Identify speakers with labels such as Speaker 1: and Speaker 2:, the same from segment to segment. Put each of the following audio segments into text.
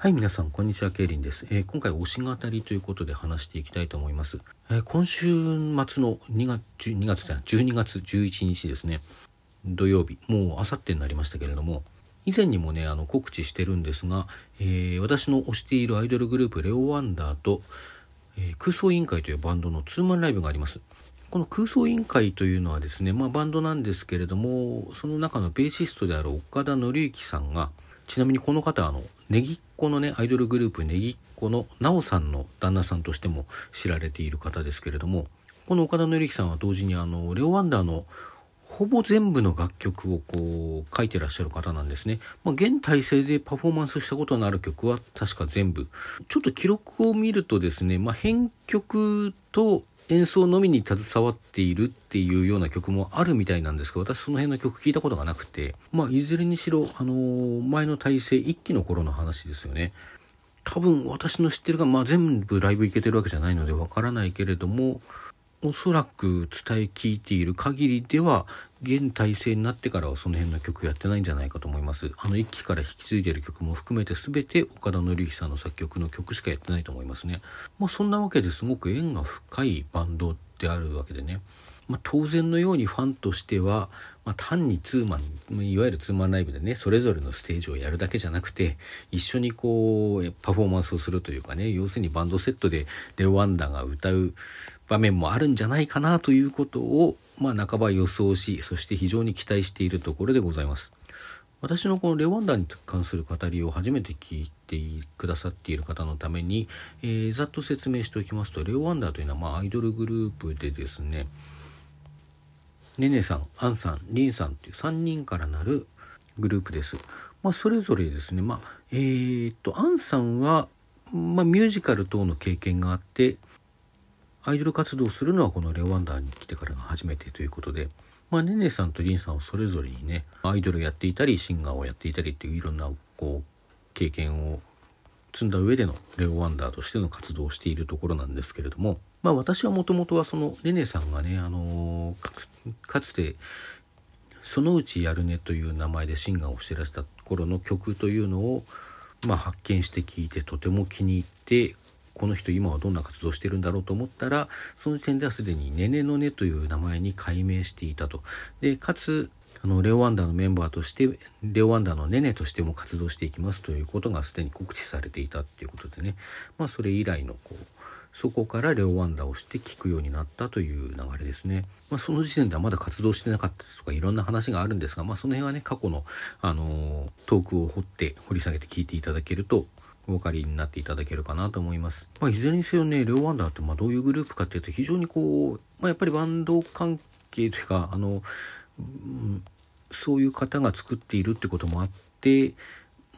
Speaker 1: はい、皆さん、こんにちは、ケイリンです。えー今回、推し語りということで話していきたいと思います。えー今週末の2月、2月じゃ12月11日ですね、土曜日、もう明後日になりましたけれども、以前にもね、あの、告知してるんですが、えー私の推しているアイドルグループ、レオワンダーと、え空想委員会というバンドのツーマンライブがあります。この空想委員会というのはですね、まあバンドなんですけれども、その中のベーシストである岡田紀之さんが、ちなみにこの方あの、ネギっ子のね、アイドルグループネギっ子のナオさんの旦那さんとしても知られている方ですけれども、この岡田紀之さんは同時にあの、レオワンダーのほぼ全部の楽曲をこう書いてらっしゃる方なんですね。まあ、現体制でパフォーマンスしたことのある曲は確か全部。ちょっと記録を見るとですね、まあ、編曲と演奏のみに携わっているっていうような曲もあるみたいなんですけど、私その辺の曲聞いたことがなくて、まあ、いずれにしろ、あのー前の体制1期の頃の話ですよね。多分私の知ってるが、まあ、全部ライブ行けてるわけじゃないのでわからないけれども、おそらく伝え聞いている限りでは現体制になってからはその辺の曲やってないんじゃないかと思います。あの一期から引き継いでる曲も含めて全て岡田紀之さんの作曲の曲しかやってないと思いますね。まあそんなわけですごく縁が深いバンドであるわけでね。まあ、当然のようにファンとしては、まあ、単にツーマンいわゆるツーマンライブでねそれぞれのステージをやるだけじゃなくて一緒にこうパフォーマンスをするというかね要するにバンドセットでレオワンダが歌う場面もあるんじゃないかなということを、まあ、半ば予想しそして非常に期待しているところでございます。私のこのレオワンダーに関する語りを初めて聞いてくださっている方のために、えーざっと説明しておきますとレオワンダーというのはまあアイドルグループでですねねねさん、アンさん、リンさんという3人からなるグループです。まあ、それぞれですね、まあ、えーっと、アンさんは、まあ、ミュージカル等の経験があって、アイドル活動するのはこのレオワンダーに来てからが初めてということで、まあ、ねねさんとリンさんはそれぞれにね、アイドルやっていたり、シンガーをやっていたりっていういろんな、こう、経験を積んだ上でのレオワンダーとしての活動をしているところなんですけれども、まあ私はもともとはそのねねさんがね、あのかつて、そのうちやるねという名前でシンガーをしてらした頃の曲というのを、まあ発見して聞いてとても気に入って、この人今はどんな活動してるんだろうと思ったら、その時点ではすでにねねのねという名前に改名していたと。で、かつ、あの、レオワンダーのメンバーとして、レオワンダーのネネとしても活動していきますということがすでに告知されていたっていうことでね。まあ、それ以来の、こう、そこからレオワンダをして聞くようになったという流れですね。まあ、その時点ではまだ活動してなかったとかいろんな話があるんですが、まあ、その辺はね、過去の、あのートークを掘って掘り下げて聞いていただけると、お分かりになっていただけるかなと思います。まあ、いずれにせよね、レオワンダーってまあどういうグループかっていうと、非常にこう、まあ、やっぱりバンド関係というか、あの、うんそういう方が作っているってこともあって、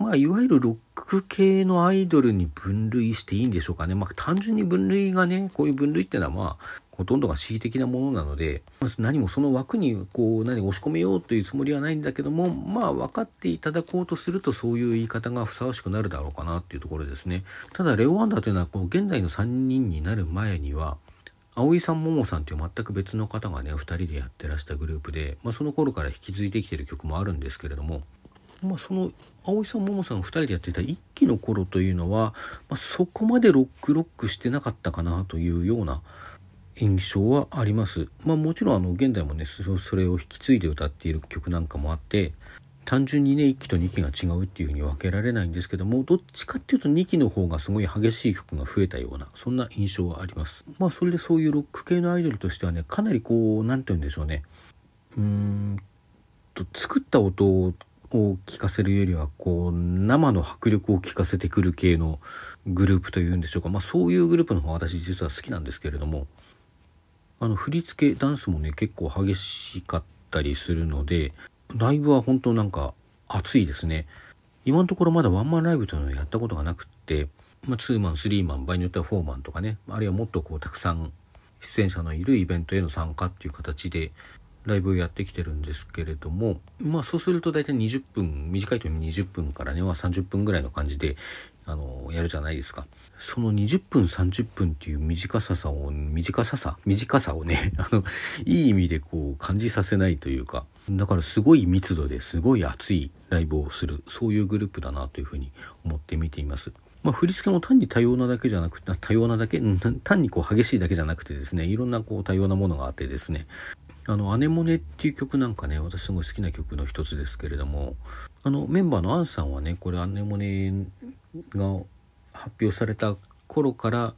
Speaker 1: まあ、いわゆるロック系のアイドルに分類していいんでしょうかね。まあ、単純に分類がね、こういう分類っていうのはまあ、ほとんどが恣意的なものなので、まず何もその枠にこう、何押し込めようというつもりはないんだけども、まあ、分かっていただこうとすると、そういう言い方がふさわしくなるだろうかなっていうところですね。ただ、レオワンダーというのは、こう、現代の3人になる前には、葵さん、ももさんという全く別の方がね、2人でやってらしたグループで、まあ、その頃から引き継いできてる曲もあるんですけれども、まあ、その葵さん、ももさん2人でやっていた一期の頃というのは、まあ、そこまでロックロックしてなかったかなというような印象はあります。まあ、もちろんあの現代もねそれを引き継いで歌っている曲なんかもあって単純にね1期と2期が違うっていうふうに分けられないんですけどもどっちかっていうと2期の方がすごい激しい曲が増えたようなそんな印象はあります。まあそれでそういうロック系のアイドルとしてはねかなりこう何て言うんでしょうねうーんと作った音を聞かせるよりはこう生の迫力を聞かせてくる系のグループというんでしょうか。まあそういうグループの方が私実は好きなんですけれども。あの振り付けダンスもね結構激しかったりするのでライブは本当なんか熱いですね。今のところまだワンマンライブというのをやったことがなくって、まあ、ツーマンスリーマン場合によってはフォーマンとかねあるいはもっとこうたくさん出演者のいるイベントへの参加っていう形でライブをやってきてるんですけれどもまあそうすると大体20分短いと20分からね、まあ、30分ぐらいの感じであのやるじゃないですかその20分30分っていう短ささを短ささ短さをね あのいい意味でこう感じさせないというかだからすごい密度ですごい熱いライブをするそういうグループだなというふうに思って見ています。まあ、振り付けも単に多様なだけじゃなくて多様なだけ単にこう激しいだけじゃなくてですねいろんなこう多様なものがあってですねあの、アネモネっていう曲なんかね、私すごい好きな曲の一つですけれども、あの、メンバーのアンさんはね、これアネモネが発表された頃から、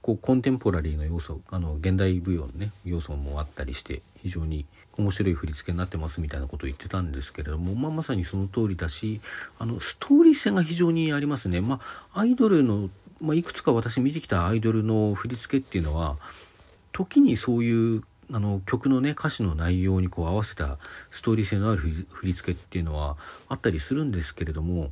Speaker 1: こう、コンテンポラリーの要素、あの、現代舞踊のね、要素もあったりして、非常に面白い振り付けになってますみたいなことを言ってたんですけれども、まあ、まさにその通りだし、あの、ストーリー性が非常にありますね。まあ、アイドルの、まあ、いくつか私見てきたアイドルの振り付けっていうのは、時にそういうあの曲のね歌詞の内容にこう合わせたストーリー性のある振り付けっていうのはあったりするんですけれども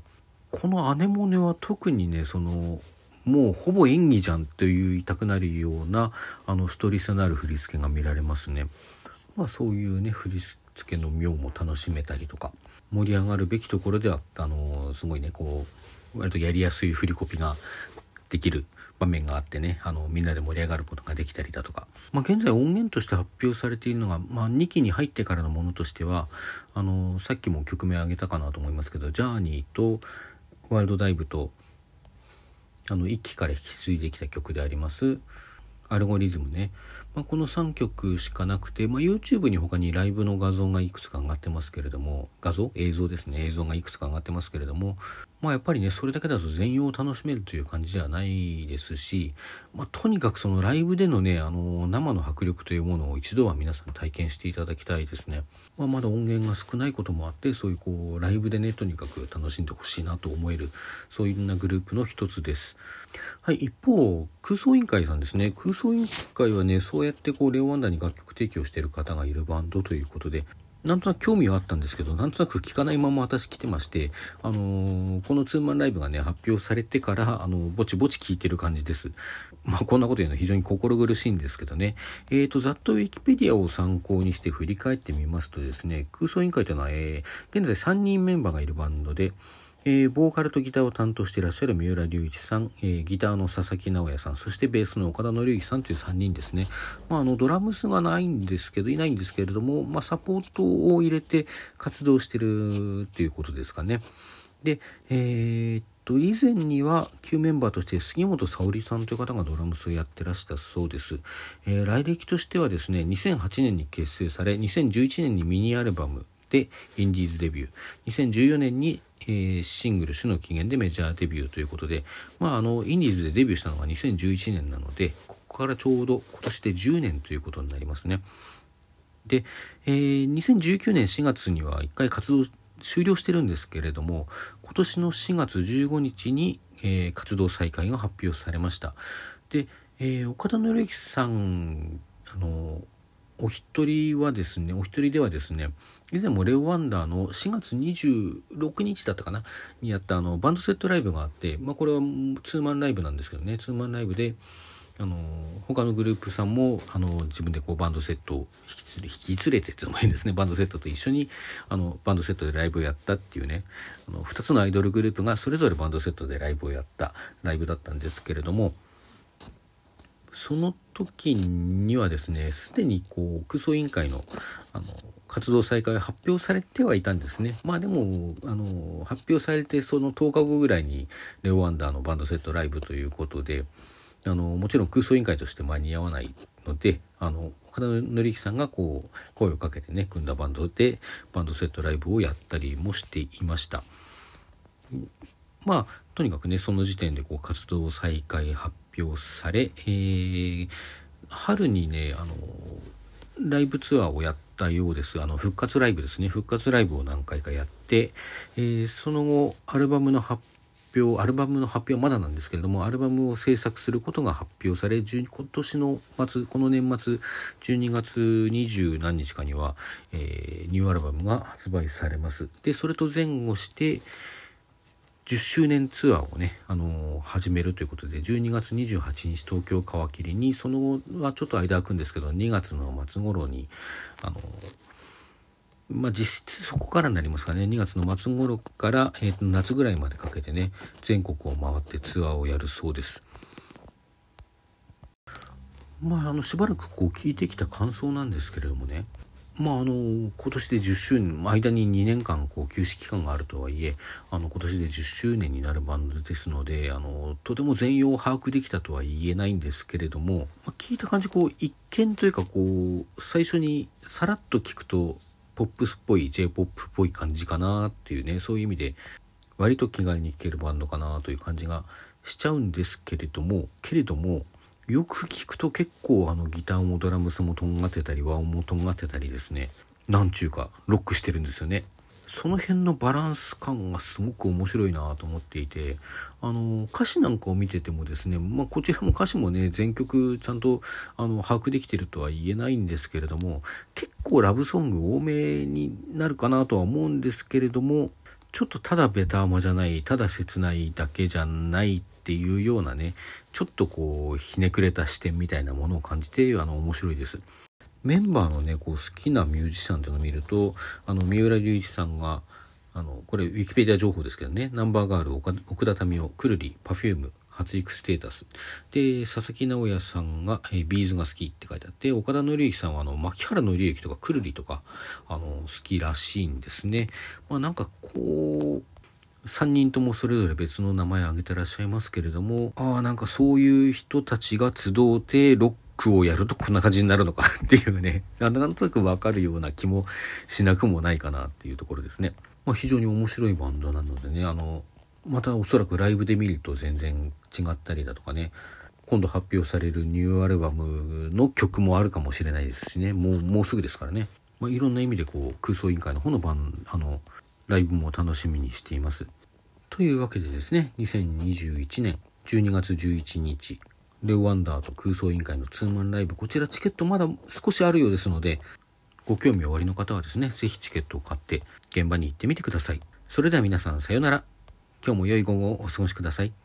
Speaker 1: この「アネモネ」は特にねそのもうほぼ演技じゃんという言いたくなるようなあのストーリー性のある振り付けが見られますね。まあそういうね振り付けの妙も楽しめたりとか盛り上がるべきところではあのすごいねこう割とやりやすい振りコピができる場面があってねあのみんなで盛り上がることができたりだとか、まあ、現在音源として発表されているのが、まあ、2期に入ってからのものとしてはあのさっきも曲名挙げたかなと思いますけど「ジャーニー」と「ワールドダイブと」あの1期から引き継いできた曲であります。アルゴリズムね、まあ、この3曲しかなくて、まあ、YouTube に他にライブの画像がいくつか上がってますけれども画像？映像ですね。映像がいくつか上がってますけれどもまあやっぱりねそれだけだと全容を楽しめるという感じではないですし、ま、とにかくそのライブでのねあの生の迫力というものを一度は皆さん体験していただきたいですね、ま、まだ音源が少ないこともあってそういうこうライブでねとにかく楽しんでほしいなと思えるそういうなグループの一つです。はい一方空想委員会さんですね。空空想委員会はねそうやってこうレオワンダーに楽曲提供している方がいるバンドということでなんとなく興味はあったんですけど、なんとなく聞かないまま私来てまして、あのー、このツーマンライブがね、発表されてから、あの、ぼちぼち聞いてる感じです。まあ、こんなこと言うのは非常に心苦しいんですけどね。えーと、ざっとウィキペディアを参考にして振り返ってみますとですね、空想委員会というのは、えー、現在3人メンバーがいるバンドで、えー、ボーカルとギターを担当していらっしゃる三浦隆一さん、えー、ギターの佐々木直也さん、そしてベースの岡田紀之さんという3人ですね。まあ、あの、ドラムスがないんですけど、いないんですけれども、まあ、サポートを入れて活動してるっていうことですかね。で、えー、っと、以前には旧メンバーとして杉本沙織さんという方がドラムスをやってらしたそうです。えー、来歴としてはですね、2008年に結成され、2011年にミニアルバムでインディーズデビュー。2014年にえー、シングル「種の起源」でメジャーデビューということで、まあ、あのインディーズでデビューしたのが2011年なのでここからちょうど今年で10年ということになりますね。で、えー、2019年4月には1回活動終了してるんですけれども今年の4月15日に、えー、活動再開が発表されました。で、えー、岡田紀之さんあのお一人はですね、お一人ではですね、以前もレオワンダーの4月26日だったかな、にやったあのバンドセットライブがあって、まあこれはツーマンライブなんですけどね、ツーマンライブで、あの、他のグループさんも、あの、自分でこうバンドセットを引き引き連れてってのもいいんですね、バンドセットと一緒に、あの、バンドセットでライブをやったっていうね、あの、2つのアイドルグループがそれぞれバンドセットでライブをやったライブだったんですけれども、その時にはですねすでにこう空想委員会のあの活動再開発表されてはいたんですねまあでもあの発表されてその10日後ぐらいにレオ・ワンダーのバンドセットライブということであのもちろん空想委員会として間に合わないのであの岡田紀之さんがこう声をかけてね組んだバンドでバンドセットライブをやったりもしていました。まあとにかくねその時点でこう活動再開発表され、えー、春にねあのライブツアーをやったようです。あの復活ライブですね。復活ライブを何回かやって、えー、その後アルバムの発表アルバムの発表はまだなんですけれどもアルバムを制作することが発表され今年の末この年末12月20何日かには、えー、ニューアルバムが発売されます。でそれと前後して10周年ツアーをね、あのー、始めるということで、12月28日東京皮切りに、その後はちょっと間空くんですけど、2月の末頃に、あのー、まあ、実質そこからになりますかね、2月の末頃から、えー、と夏ぐらいまでかけてね、全国を回ってツアーをやるそうです。まあ、あのしばらくこう聞いてきた感想なんですけれどもねまああの今年で10周年間に2年間こう休止期間があるとはいえあの今年で10周年になるバンドですのであのとても全容を把握できたとは言えないんですけれども、まあ、聞いた感じこう一見というかこう最初にさらっと聞くとポップスっぽい J-POP っぽい感じかなっていうねそういう意味で割と気軽に聴けるバンドかなという感じがしちゃうんですけれどもけれどもよく聞くと結構あのギターもドラムスもとんがってたり和音もとんがってたりですね。なんちゅうかロックしてるんですよね。その辺のバランス感がすごく面白いなと思っていてあの歌詞なんかを見ててもですね、まあ、こちらも歌詞もね全曲ちゃんとあの把握できてるとは言えないんですけれども結構ラブソング多めになるかなとは思うんですけれどもちょっとただベターマじゃないただ切ないだけじゃないっていうようなねちょっとこうひねくれた視点みたいなものを感じてあの面白いです。メンバーのねこう好きなミュージシャンっていうのを見るとあの三浦隆一さんがあのこれウィキペディア情報ですけどねナンバーガール奥田民生くるり Perfume 発育ステータスで佐々木直也さんが、え B'z が好きって書いてあって岡田典之さんはあの槇原敬之とかくるりとかあの好きらしいんですね。まあ、なんかこう3人ともそれぞれ別の名前を挙げてらっしゃいますけれども、ああ、なんかそういう人たちが集うてロックをやるとこんな感じになるのかっていうね、なんとなくわかるような気もしなくもないかなっていうところですね。まあ非常に面白いバンドなのでね、あの、またおそらくライブで見ると全然違ったりだとかね、今度発表されるニューアルバムの曲もあるかもしれないですしね、もう、もうすぐですからね。まあ、いろんな意味でこう空想委員会の方の番、あの、ライブも楽しみにしています。というわけでですね、2021年12月11日、レオワンダーと空想委員会のツーマンライブ、こちらチケットまだ少しあるようですので、ご興味おありの方はですね、ぜひチケットを買って現場に行ってみてください。それでは皆さんさようなら。今日も良い午後をお過ごしください。